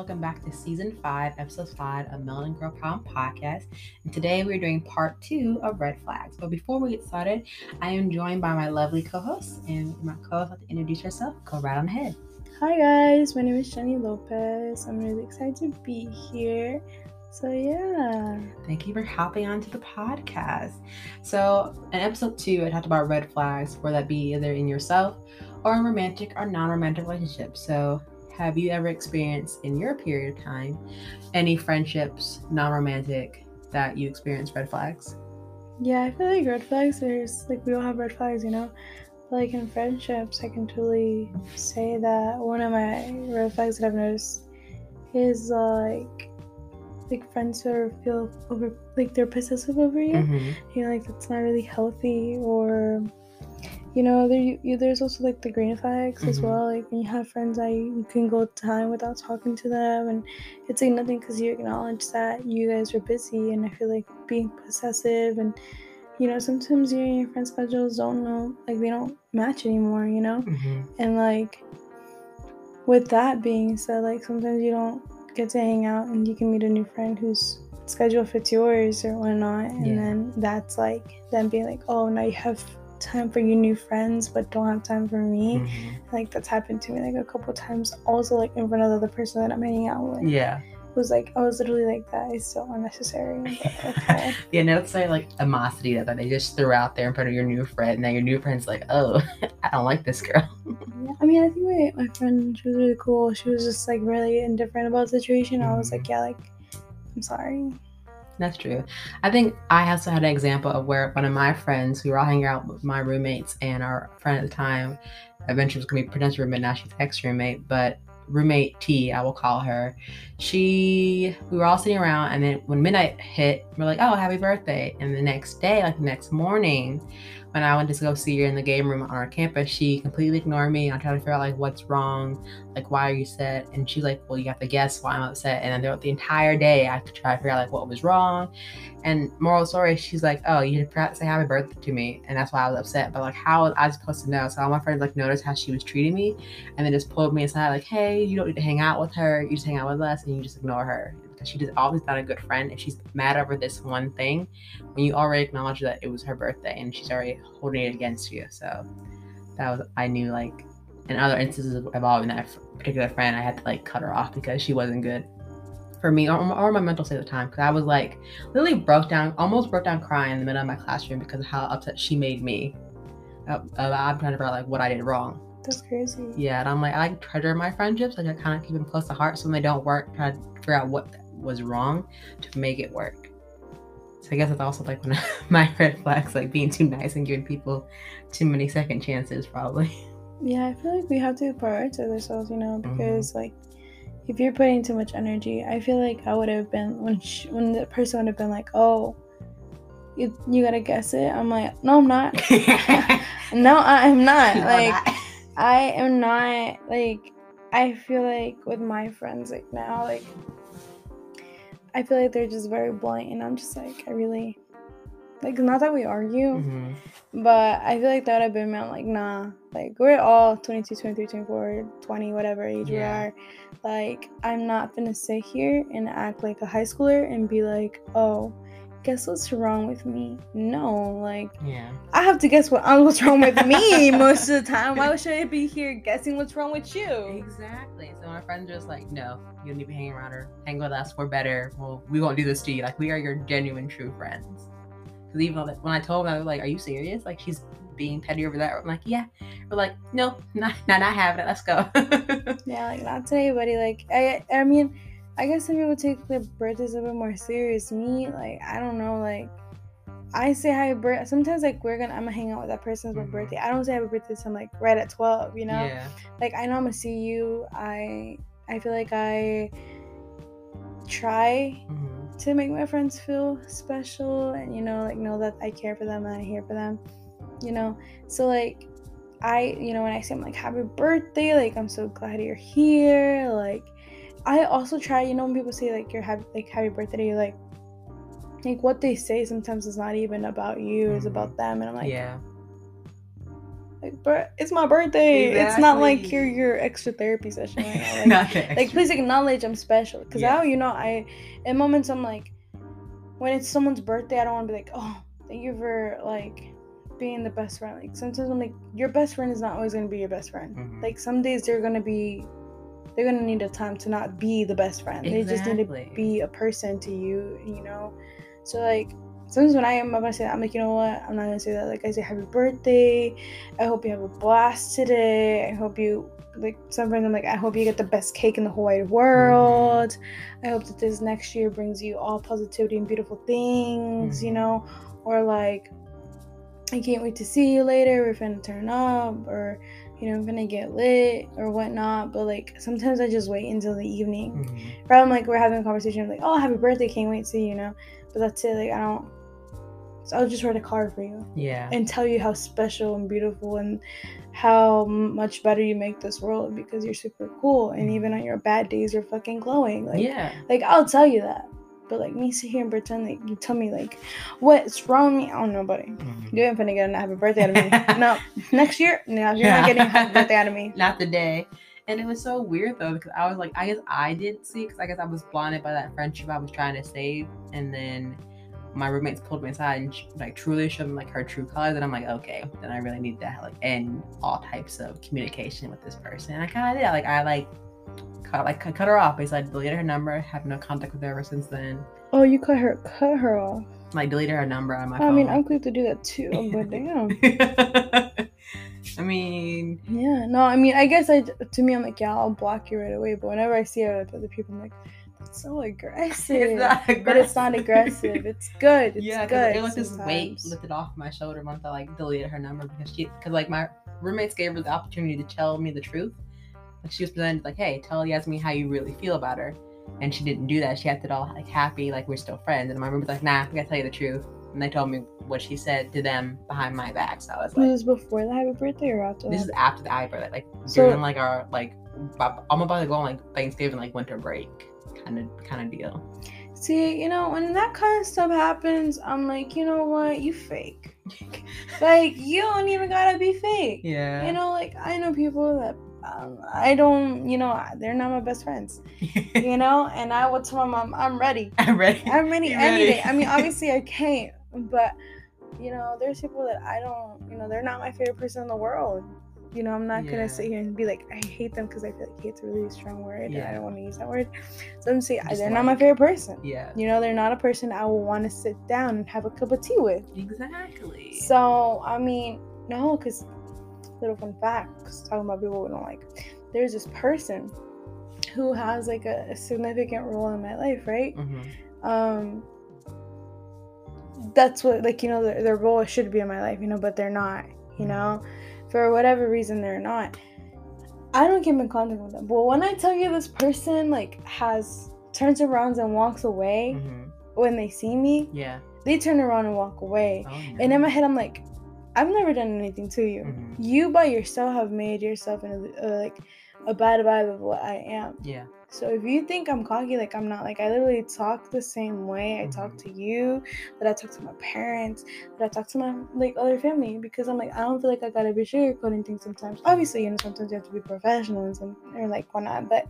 Welcome back to season five, episode five of Melanin Girl Problem podcast. And today we're doing part two of red flags. But before we get started, I am joined by my lovely co-host, and my co-host like to introduce herself. Go right on ahead. Hi guys, my name is Jenny Lopez. I'm really excited to be here. So yeah. Thank you for hopping onto the podcast. So in episode two, I talked about red flags, whether that be either in yourself or in romantic or non-romantic relationships. So have you ever experienced in your period of time any friendships, non romantic, that you experienced red flags? Yeah, I feel like red flags, there's like we all have red flags, you know? But, like in friendships, I can totally say that one of my red flags that I've noticed is like like friends who feel over like they're possessive over you. Mm-hmm. You know, like that's not really healthy or you know there you, there's also like the green flags mm-hmm. as well like when you have friends that you, you, can go time without talking to them and it's like nothing because you acknowledge that you guys are busy and i feel like being possessive and you know sometimes you and your friends schedules don't know like they don't match anymore you know mm-hmm. and like with that being said like sometimes you don't get to hang out and you can meet a new friend whose schedule fits yours or whatnot and yeah. then that's like them being like oh now you have time for your new friends but don't have time for me mm-hmm. like that's happened to me like a couple times also like in front of the other person that i'm hanging out with yeah it was like I was literally like that is so unnecessary. Okay. yeah, no, it's like like animosity that, that they just threw out there in front of your new friend, and then your new friend's like, "Oh, I don't like this girl." yeah, I mean, I think my, my friend she was really cool. She was just like really indifferent about the situation. Mm-hmm. I was like, mm-hmm. "Yeah, like, I'm sorry." That's true. I think I also had an example of where one of my friends, we were all hanging out with my roommates and our friend at the time, eventually was going to be potential roommate, now she's ex roommate, but roommate T, I will call her. She, we were all sitting around, and then when midnight hit, we're like, "Oh, happy birthday!" And the next day, like the next morning, when I went to go see her in the game room on our campus, she completely ignored me. I tried to figure out like what's wrong, like why are you upset? And she's like, well, you have to guess why I'm upset. And then throughout the entire day, I try to figure out like what was wrong. And moral story, she's like, oh, you forgot to say happy birthday to me, and that's why I was upset. But like, how was I supposed to know? So all my friends like noticed how she was treating me, and then just pulled me aside like, hey, you don't need to hang out with her. You just hang out with us, and you just ignore her she just always not a good friend. If she's mad over this one thing, when you already acknowledge that it was her birthday and she's already holding it against you. So that was I knew like in other instances involving that particular friend, I had to like cut her off because she wasn't good for me or, or my mental state at the time. Because I was like literally broke down, almost broke down crying in the middle of my classroom because of how upset she made me. Uh, I'm trying to figure out like what I did wrong. That's crazy. Yeah, and I'm like I like treasure my friendships. Like I kind of keep them close to heart, so when they don't work, try to figure out what was wrong to make it work. So I guess it's also like one of my red flags, like being too nice and giving people too many second chances, probably. Yeah, I feel like we have to prioritize ourselves, you know, mm-hmm. because mm-hmm. like if you're putting too much energy, I feel like I would have been when she, when the person would have been like, "Oh, you you gotta guess it." I'm like, "No, I'm not. no, I'm not. like, I am not. Like, I feel like with my friends, like now, like I feel like they're just very blunt, and I'm just like, I really like not that we argue, mm-hmm. but I feel like that would have been meant like, nah, like we're all 22, 23, 24, 20, whatever age yeah. we are. Like, I'm not gonna sit here and act like a high schooler and be like, oh, guess what's wrong with me? No, like yeah. I have to guess what uh, what's wrong with me most of the time. Why should I be here guessing what's wrong with you? Exactly. So my friends are just like, no, you don't need to be hanging around her. Hang with us. We're better. Well, we won't do this to you. Like we are your genuine true friends. Because even when I told them, I was like, are you serious? Like she's being petty over that. I'm like, yeah. We're like, no, not not, not having it. Let's go. yeah, like not today, buddy. Like I I mean I guess some people take their birthdays a bit more serious. Me, like, I don't know, like, I say happy birthday. Sometimes, like, we're gonna, I'm gonna hang out with that person's mm-hmm. birthday. I don't say happy birthday to like right at 12, you know? Yeah. Like, I know I'm gonna see you. I, I feel like I try mm-hmm. to make my friends feel special and, you know, like, know that I care for them and I'm here for them, you know? So, like, I, you know, when I say I'm like, happy birthday, like, I'm so glad you're here, like, I also try, you know, when people say like you're happy, like happy birthday, like like what they say sometimes is not even about you, mm-hmm. it's about them, and I'm like, yeah, Like, but it's my birthday. It's not like Exactly. your your extra therapy session. Right now. Like, Not like please acknowledge I'm special. Cause now you know I, in moments I'm like, when it's someone's birthday, I don't want to be like, oh, thank you for like being the best friend. Like sometimes I'm like, your best friend is not always gonna be your best friend. Mhm. Like some days they're gonna be, they're gonna need a time to not be the best friend. They just need to be a person to you, you know. So like sometimes when I am about to say that, I'm like, you know what? I'm not gonna say that. Like I say happy birthday. I hope you have a blast today. I hope you like some friends I'm like, I hope you get the best cake in the whole wide world. I hope that this next year brings you all positivity and beautiful things, you Mhm. know? Or like I can't wait to see you later. We're finna turn up, or you know, I'm gonna get lit or whatnot. But like sometimes I just wait until the evening. Mhm. Or I'm like we're having a conversation, I'm like, oh, happy birthday, can't wait to see you, you know. But that's it. Like I don't. So I'll just write a card for you Yeah. and tell you how special and beautiful and how much better you make this world because you're super cool. And even on your bad days, you're fucking glowing. Like yeah. like I'll tell you that. But like me sit here and pretend like you tell me like what's wrong with me? I don't know, buddy. Mhm. You ain't finna get a happy birthday out of me. no, next year, no, you're not getting a happy birthday out of me. Not the day. And it was so weird though because I was like, I guess I didn't see because I guess I was blinded by that friendship I was trying to save, and then my roommates pulled me aside and sh- like truly showed me like her true colors, and I'm like, okay, then I really need to like end all types of communication with this person. And I kind of did. Like I like cut like cut her off. Basically, I deleted her number, have no contact with her ever since then. Oh, you cut her cut her off. Like deleted her number on my iPhone. mean, I'm quick to do that too, but damn. I mean, Yeah, no, I mean, I guess I to me, I'm like, yeah, I'll block you right away. But whenever I see it with other people, I'm like, that's so aggressive. not but it's not aggressive. It's good. It's yeah, good. it was this weight lifted off my shoulder once I like deleted her number because she, because like my roommates gave her the opportunity to tell me the truth. Like she was presented like, hey, tell Yasmin how you really feel about her, and she didn't do that. She acted all like happy, like we're still friends. And my roommate's like, nah, I gotta tell you the truth. And they told me what she said to them behind my back. So I was Was like, this is before the happy birthday or after? this that? is after the happy birthday, like So- during like our like, I'm about to go on like Thanksgiving like winter break kind of kind of deal. See, you know, when that kind of stuff happens, I'm like, you know what? You fake. Like, you don't even gotta be fake. Yeah. You know, like, I know people that um, I don't, you know, they're not my best friends, you know? And I would tell my mom, I'm ready. I'm ready. I'm ready You any ready? day. I mean, obviously, I can't, but, you know, there's people that I don't, you know, they're not my favorite person in the world. You know, I'm not Yeah. gonna sit here and be like, I hate them because I feel like hate's a really strong word. And I don't want to use that word. So I'm saying they're not my favorite person. Yeah. You know, they're not a person I will want to sit down and have a cup of tea with. Exactly. So, I mean, no, because, little fun fact, because talking about people we don't like, there's this person who has like a, a significant role in my life, right? Mhm. Um, that's what, like, you know, their, their role should be in my life, you know, but they're not, you know, for whatever reason, they're not. I don't keep in contact with them. But when I tell you this person, like, has turns around and walks away Mhm. when they see me, Yeah. they turn around and walk away. Oh, And in my head, I'm like, I've never done anything to you. Mhm. You by yourself have made yourself uh, like a bad vibe of what I am. Yeah. So if you think I'm cocky, like I'm not. Like I literally talk the same way I talk Mhm. to you, that I talk to my parents, that I talk to my like other family, because I'm like I don't feel like I gotta be sugarcoating things sometimes. Obviously, you know sometimes you have to be professional and some or like whatnot. But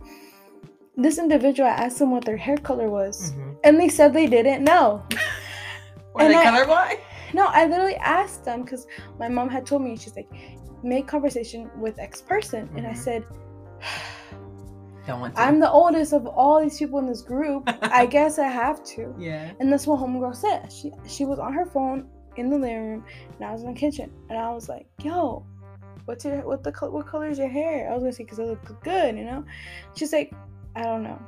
this individual, I asked them what their hair color was, Mhm. and they said they didn't know. Were And they I- colorblind? No, I literally asked them because my mom had told me, she's like, make conversation with X person. And I Mhm. said, Don't want to. I'm the oldest of all these people in this group. I guess I have to. yeah. And that's what homegirl said. She she was on her phone in the living room and I was in the kitchen. And I was like, yo, what's your what the what color is your hair? I was gonna say because it look good, you know? She's like, I don't know.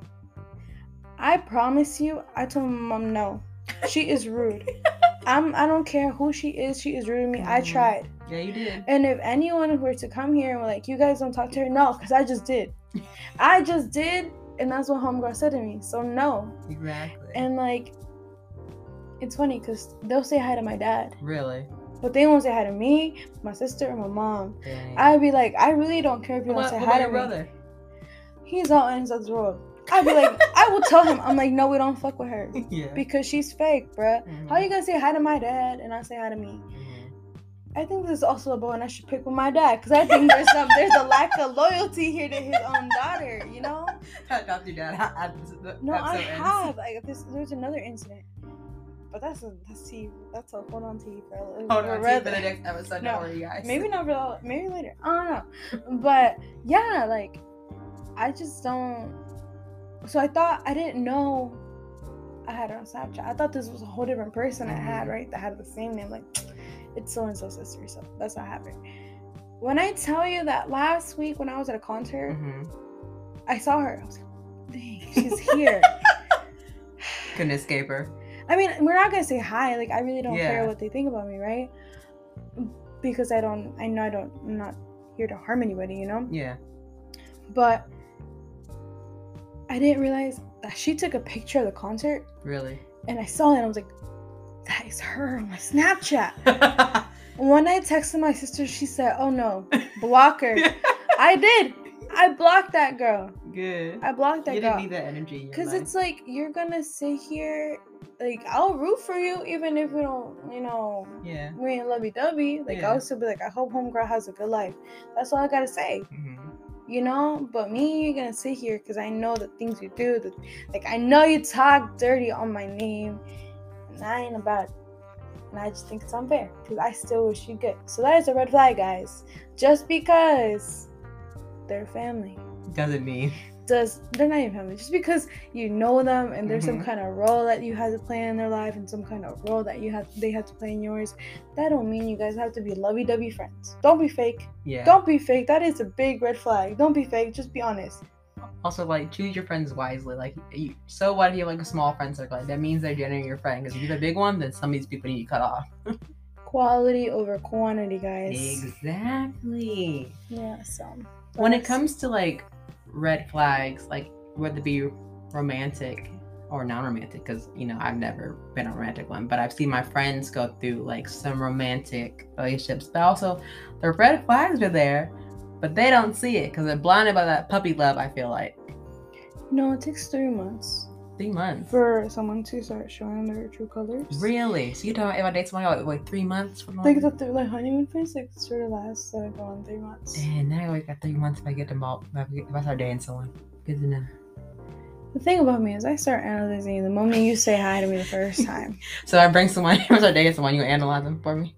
I promise you, I told my mom no. She is rude. I'm I don't care who she is, she is rude to me. I Mhm. tried. Yeah, you did. And if anyone were to come here and were like, you guys don't talk to her, no, because I just did. I just did, and that's what homegirl said to me. So no. Exactly. And like it's funny because they'll say hi to my dad, really. but they won't say hi to me, my sister, or my mom. Dang. I'd be like, I really don't care if you what don't say hi to your me. brother? He's out in his other world. I'd be like, I will tell him. I'm like, no, we don't fuck with her yeah. because she's fake, bruh. How Mhm. you gonna say hi to my dad and not say hi to me? Mhm. I think this is also a bone I should pick with my dad because I think there's some there's a lack of loyalty here to his own daughter. You know? Adopt your dad. I- the No, I have. Like this, there's another incident, but that's a that's tea. That's a hold on tea for. Hold for on, rather- for the next episode. No, guys. Maybe not for maybe later. I don't know. But yeah, like I just don't. So I thought I didn't know I had her on Snapchat. I thought this was a whole different person I had, Mhm. right? That had the same name. Like it's so and so sister. So that's what happened. When I tell you that last week when I was at a concert, hmm I saw her. I was like, dang, she's here. Couldn't escape her. I mean, we're not gonna say hi. Like, I really don't Yeah. care what they think about me, right? Because I don't. I know I don't. I'm not here to harm anybody, you know. Yeah. But I didn't realize that she took a picture of the concert, Really. and I saw it. and I was like, "That is her on my Snapchat." When I texted my sister, she said, "Oh no, block her." I did. I blocked that girl. Good. I blocked that you girl. didn't need that energy. Because it's like you're gonna sit here, like I'll root for you even if we don't, you know, yeah. we ain't lovey dovey. Like Yeah. I'll still be like, I hope homegirl has a good life. That's all I gotta say, hmm you know. But me, you're gonna sit here because I know the things you do. The, like I know you talk dirty on my name, and I ain't about it. And I just think it's unfair because I still wish you good. So that is a red flag, guys. Just because they're family Doesn't mean. Does they're not even family just because you know them and there's some Mhm. kind of role that you had to play in their life and some kind of role that you have they have to play in yours that don't mean you guys have to be lovey-dovey friends don't be fake Yeah. don't be fake that is a big red flag don't be fake just be honest Also, like, choose your friends wisely. Like, you, so what if you have like a small friend circle? Like, that means they're generally your friend. Because if you have a big one, then some of these people need to cut off. quality over quantity guys Exactly. yeah so When it comes to like red flags, like whether it be romantic or non-romantic, because you know I've never been a romantic one, but I've seen my friends go through like some romantic relationships. But also, the red flags are there, but they don't see it because they're blinded by that puppy love. I feel like no it takes three months three months. for someone to start showing their true colors Really? So you talking about if I date someone like, like three months from like the th- like honeymoon phase like sort of lasts like on three months And now I always got three months if I get them all. If I if I start dating someone, good to know. The thing about me is I start analyzing the moment you say hi to me the first time. So I bring someone. If I start dating someone, you analyze them for me.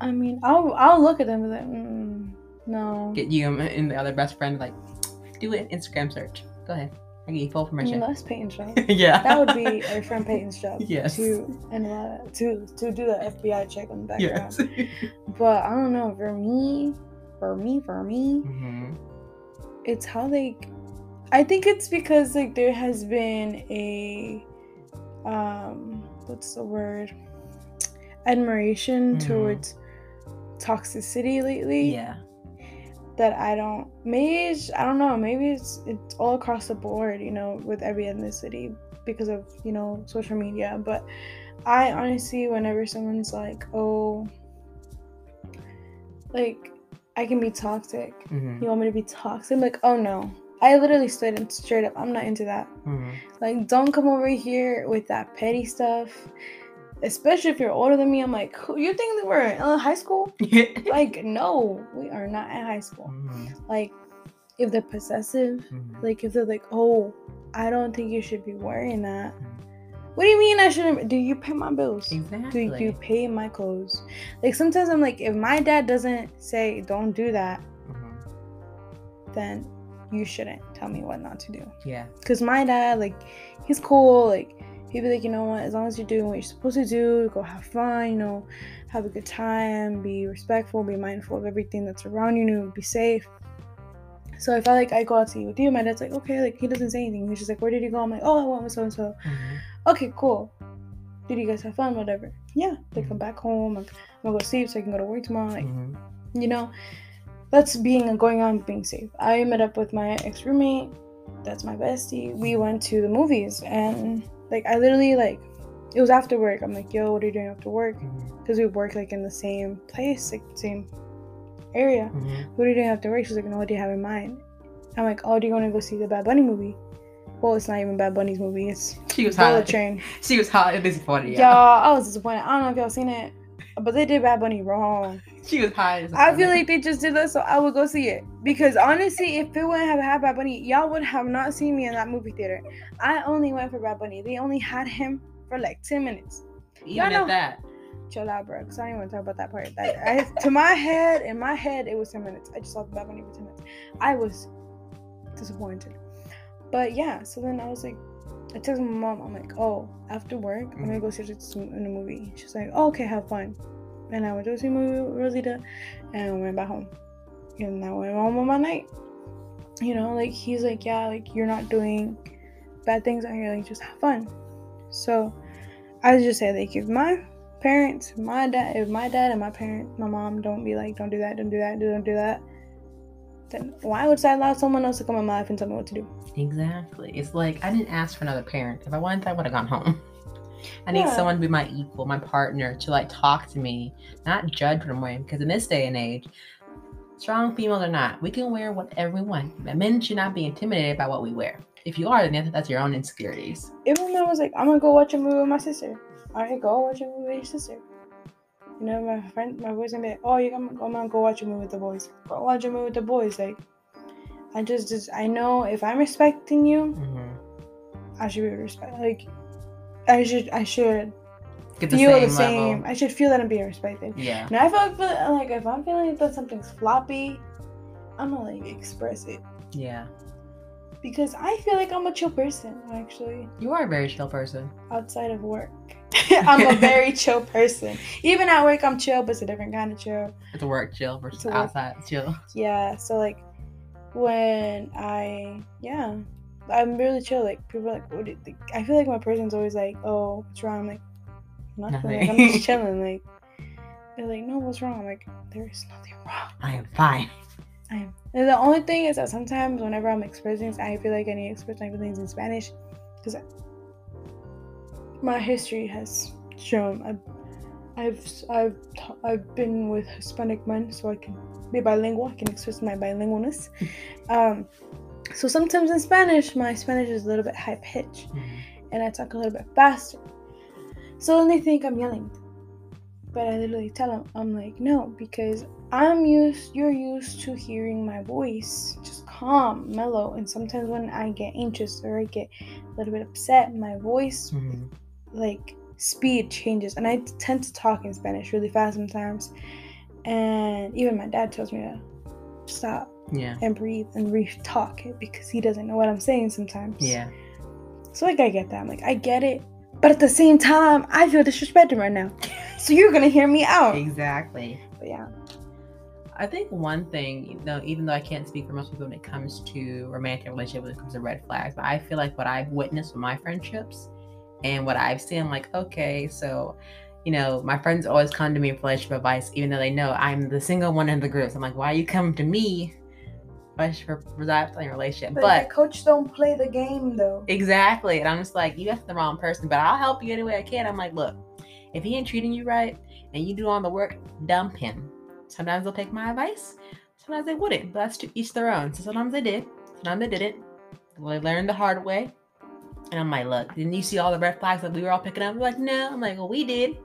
I mean, I'll I'll look at them and be like, mm, no. Get you and the other best friend like do an Instagram search. Go ahead. I you full permission. that's Peyton's job. yeah. That would be our friend Peyton's job. Yes. To analyze, to to do the FBI check on the background. Yes. But I don't know. For me, for me, for me, hmm it's how they. I think it's because like there has been a, um, what's the word? Admiration Mhm. towards toxicity lately. Yeah. That I don't maybe I don't know maybe it's it's all across the board you know with every ethnicity because of you know social media. But I honestly whenever someone's like oh like I can be toxic. Hmm you want me to be toxic? I'm like oh no. I literally stood and straight up I'm not into that. Hmm like don't come over here with that petty stuff especially if you're older than me I'm like who you think that we're in high school? Like no we are not in high school. Mm-hmm. Like if they're possessive mm-hmm. like if they're like oh i don't think you should be wearing that. Mm-hmm. What do you mean i shouldn't do you pay my bills? Exactly. do you pay my clothes? Like sometimes i'm like if my dad doesn't say don't do that Mhm. then you shouldn't tell me what not to do. Yeah. because my dad like he's cool like he'd be like you know what? As long as you're doing what you're supposed to do go have fun you know have a good time be respectful be mindful of everything that's around you and be safe. So if i like i go out to eat with you. My dad's like okay like he doesn't say anything. He's just like where did you go? I'm like oh i went with so and so okay cool. Did you guys have fun? Whatever. Yeah they come back home. Like, i'm gonna go sleep so i can go to work tomorrow. Like Mhm. you know that's being going on being safe. I met up with my ex roommate that's my bestie. We went to the movies and like i literally like it was after work i'm like yo what are you doing after work because we work like in the same place like same area Mhm. what are you doing after work she's like no what do you have in mind i'm like oh do you want to go see the bad bunny movie well it's not even bad bunny's movie it's She was bullet hot. train She was hot and disappointed. y'all Yeah. i was disappointed i don't know if y'all seen it but they did Bad Bunny wrong. She was high. I feel like they just did that so I would go see it. Because honestly, if it wouldn't have had Bad Bunny, y'all would have not seen me in that movie theater. I only went for Bad Bunny. They only had him for like 10 minutes. even y'all know- at that. Chill out, bro. Because I don't even want to talk about that part. That, I, to my head, in my head, it was 10 minutes. I just saw the Bad Bunny for 10 minutes. I was disappointed. But yeah, so then I was like, I texted my mom. I'm like, oh, after work, I'm gonna mm-hmm. go see this in a movie. She's like, oh, okay, have fun. And I went to see a movie with Rosita, and went back home. And I went home on my night. You know, like he's like, yeah, like you're not doing bad things out here. Like just have fun. So I just say like if my parents, my dad, if my dad and my parent, my mom don't be like, don't do that, don't do that, don't do that, then why would I allow someone else to come in my life and tell me what to do? Exactly. It's like I didn't ask for another parent. If I wanted, I would have gone home. I need Yeah. someone to be my equal, my partner, to like talk to me, not judge what I'm wearing. Because in this day and age, strong females or not, we can wear whatever we want. Men should not be intimidated by what we wear. If you are, then that's your own insecurities. Even when I was like, I'm gonna go watch a movie with my sister. All right, go watch a movie with your sister. You know, my friend, my boys gonna be like, oh, you're gonna, I'm gonna go watch a movie with the boys. Go watch a movie with the boys. Like, I just, just, I know if I'm respecting you, hmm I should be respect. Like, I should, I should Get the feel same, the same. level. I should feel that I'm being respected. Yeah. And I feel like if I'm feeling that something's floppy, I'm gonna like express it Yeah. because I feel like I'm a chill person actually You are a very chill person. outside of work. I'm a very chill person. Even at work, I'm chill, but it's a different kind of chill. It's a work chill versus It's a work- outside chill. Yeah, so like when I yeah, I'm really chill. Like people are like, what do you think? I feel like my person's always like, oh, what's wrong? I'm like, nothing. Like, I'm just chilling. Like they're like, no, what's wrong? I'm like, there is nothing wrong. I am fine. I am. And the only thing is that sometimes whenever I'm expressing, I feel like I need to express my feelings in Spanish because my history has shown I've I've I've, I've been with Hispanic men, so I can be bilingual. I can express my bilingualness. um, so sometimes in Spanish, my Spanish is a little bit high pitched, Mhm. and I talk a little bit faster. So then they think I'm yelling. But I literally tell them, I'm like, no, because I'm used, you're used to hearing my voice just calm, mellow. And sometimes when I get anxious or I get a little bit upset, my voice, Mhm. like, speed changes. And I tend to talk in Spanish really fast sometimes. And even my dad tells me to stop Yeah. and breathe and re-talk it because he doesn't know what I'm saying sometimes. Yeah. So like I get that. I'm like, I get it. But at the same time, I feel disrespected right now. So you're gonna hear me out. Exactly. But yeah. I think one thing, you know, even though I can't speak for most people when it comes to romantic relationship, when it comes to red flags, but I feel like what I've witnessed with my friendships and what I've seen, I'm like, okay, so, you know, my friends always come to me for relationship advice, even though they know I'm the single one in the group. So I'm like, why are you coming to me for for advice on your relationship? But, But the coach don't play the game though. Exactly. And I'm just like, you asked the wrong person, but I'll help you any way I can. I'm like, look, if he ain't treating you right and you do all the work, dump him. Sometimes they'll take my advice, sometimes they wouldn't. But that's to each their own. So sometimes they did, sometimes they didn't. Well, They learned the hard way. And I'm like, look, didn't you see all the red flags that we were all picking up? They're like, no. I'm like, well, we did.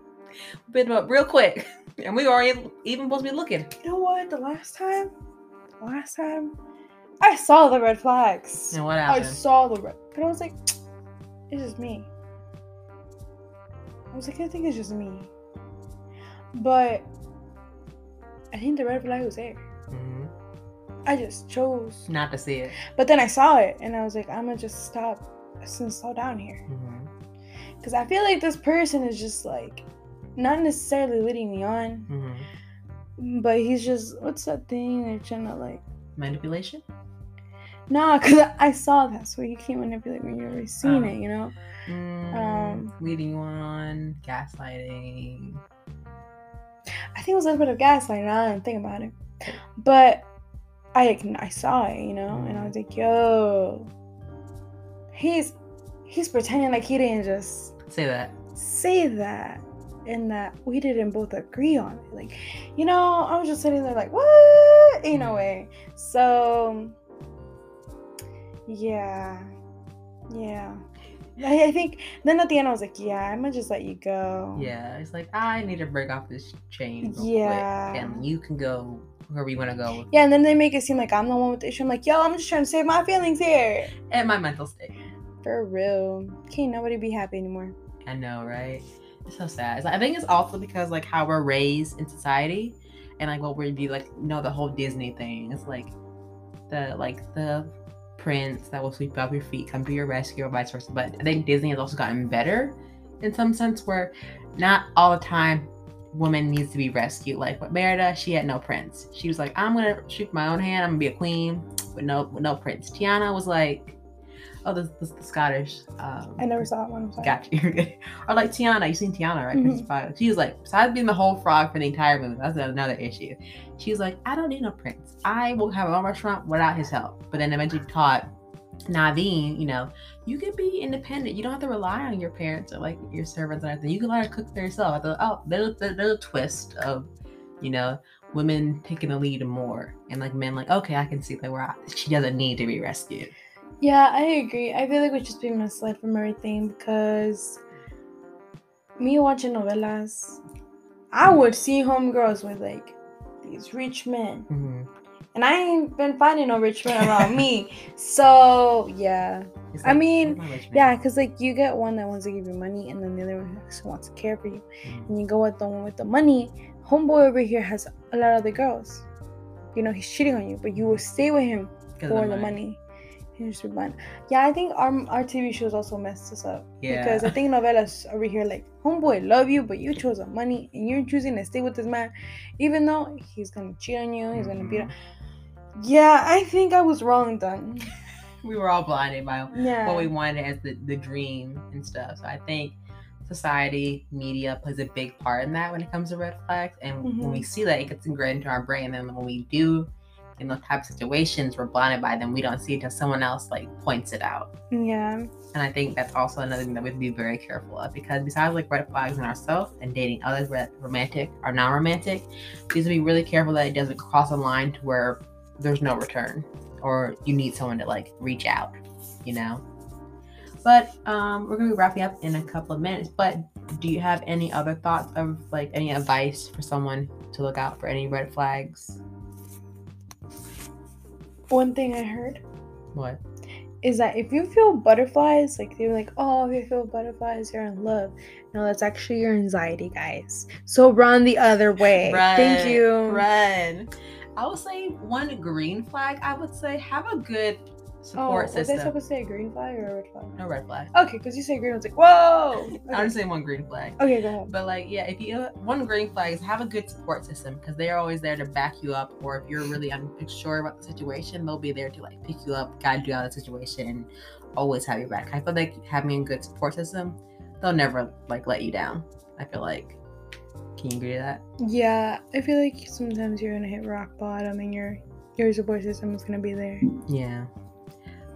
Picked them up real quick. And we weren't even supposed to be looking. You know what? The last time, last time, I saw the red flags. And what happened? I saw the red, but I was like, it's just me. I was like, I think it's just me. But I think the red flag was there. Mhm. I just chose. Not to see it. But then I saw it and I was like, I'm gonna just stop and slow down here. Because I feel like this person is just like not necessarily leading me on, Mhm. But he's just what's that thing they're trying to like Manipulation? nah because I saw that so you can't manipulate when you've already seen Oh. it, you know? Mm, Um, leading you on, gaslighting. I think it was a little bit of gaslighting, I didn't think about it. But I I saw it, you know, and I was like, yo, he's he's pretending like he didn't just Say that. say that and that we didn't both agree on it. Like, you know, I was just sitting there like, what? In a mm-hmm. way. So, yeah. Yeah. I, I think then at the end I was like, yeah, I'm gonna just let you go. Yeah, it's like I need to break off this chain. Yeah. quick, and you can go wherever you want to go. Yeah, and then they make it seem like I'm the one with the issue. I'm like, yo, I'm just trying to save my feelings here. And my mental state. For real. Can't nobody be happy anymore. I know, right? So sad. Like- I think it's also because like how we're raised in society, and like what we be like, you know, the whole Disney thing. It's like the like the prince that will sweep up your feet, come to your rescue, or vice versa. But I think Disney has also gotten better in some sense, where not all the time woman needs to be rescued. Like with Merida, she had no prince. She was like, I'm gonna shoot my own hand. I'm gonna be a queen with no with no prince. Tiana was like, oh, this this the Scottish. Um, I never saw that one. Got you. You're good. Or like Tiana, you seen Tiana, right? Mhm. Frog. She was like, besides being the whole frog for the entire movie, that's another issue. She was like, I don't need no prince. I will have my own restaurant without his help. But then eventually taught Naveen, you know, you can be independent. You don't have to rely on your parents or like your servants or anything. You can learn to cook for yourself. I thought, oh, there's a little twist of, you know, women taking the lead more and like men like, okay, I can see like where I, she doesn't need to be rescued. Yeah, I agree. I feel like we're just being misled from everything because me watching novelas, I would see homegirls with like these rich men. Mm-hmm. And I ain't been finding no rich men around me. So, yeah. It's I mean, where's my rich man? Yeah, because like you get one that wants to give you money and then the other one who wants to care for you. Mhm. And you go with the one with the money. Homeboy over here has a lot of the girls. You know, he's cheating on you, but you will stay with him for the money. And be fun. Yeah, I think our our TV shows also messed us up. Yeah. Because I think novelas over here like, homeboy love you, but you chose the money and you're choosing to stay with this man, even though he's gonna cheat on you, he's gonna beat Mhm. on Yeah, I think I was wrong then. we were all blinded by Yeah. what we wanted as the, the dream and stuff. So I think society, media plays a big part in that when it comes to red flags. And when we see that, it gets ingrained into our brain. And then when we do in those type of situations, we're blinded by them. We don't see it until someone else like points it out. Yeah. And I think that's also another thing that we have to be very careful of because besides like red flags in ourselves and dating others, romantic or non-romantic, we have to be really careful that it doesn't cross a line to where there's no return or you need someone to like reach out, you know. But um, we're gonna be wrapping up in a couple of minutes. But do you have any other thoughts of like any advice for someone to look out for any red flags? One thing I heard What? is that if you feel butterflies, like they were like, oh, if you feel butterflies, you're in love. No, that's actually your anxiety, guys. So run the other way. Thank you. Run. I would say one green flag. I would say have a good Oh, support was I supposed to say a green flag or a red flag? No red flag. Okay, because you say green, I was like, whoa. I'm just saying one green flag. okay go ahead. But like, yeah, if you one green flag is have a good support system because they're always there to back you up. Or if you're really unsure about the situation, they'll be there to like pick you up, guide you out of the situation, and always have your back. I feel like having a good support system, they'll never like let you down. I feel like. Can you agree to that? Yeah, I feel like sometimes you're gonna hit rock bottom and your your support system is gonna be there. Yeah.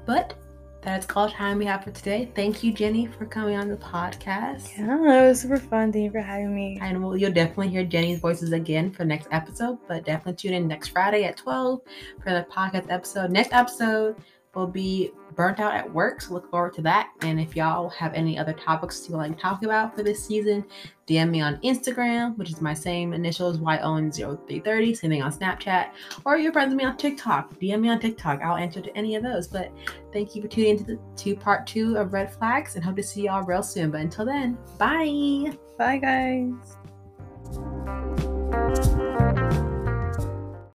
But that's all the time we have for today. Thank you, Jenny, for coming on the podcast. Yeah, it was super fun. Thank you for having me. And we'll, you'll definitely hear Jenny's voices again for next episode, but definitely tune in next Friday at 12 for the podcast episode. Next episode will be burnt out at work, so look forward to that. And if y'all have any other topics you like to talk about for this season, DM me on Instagram, which is my same initials, YON0330, same thing on Snapchat, or your friends with me on TikTok. DM me on TikTok. I'll answer to any of those. But thank you for tuning into the to part two of Red Flags and hope to see y'all real soon. But until then, bye. Bye, guys.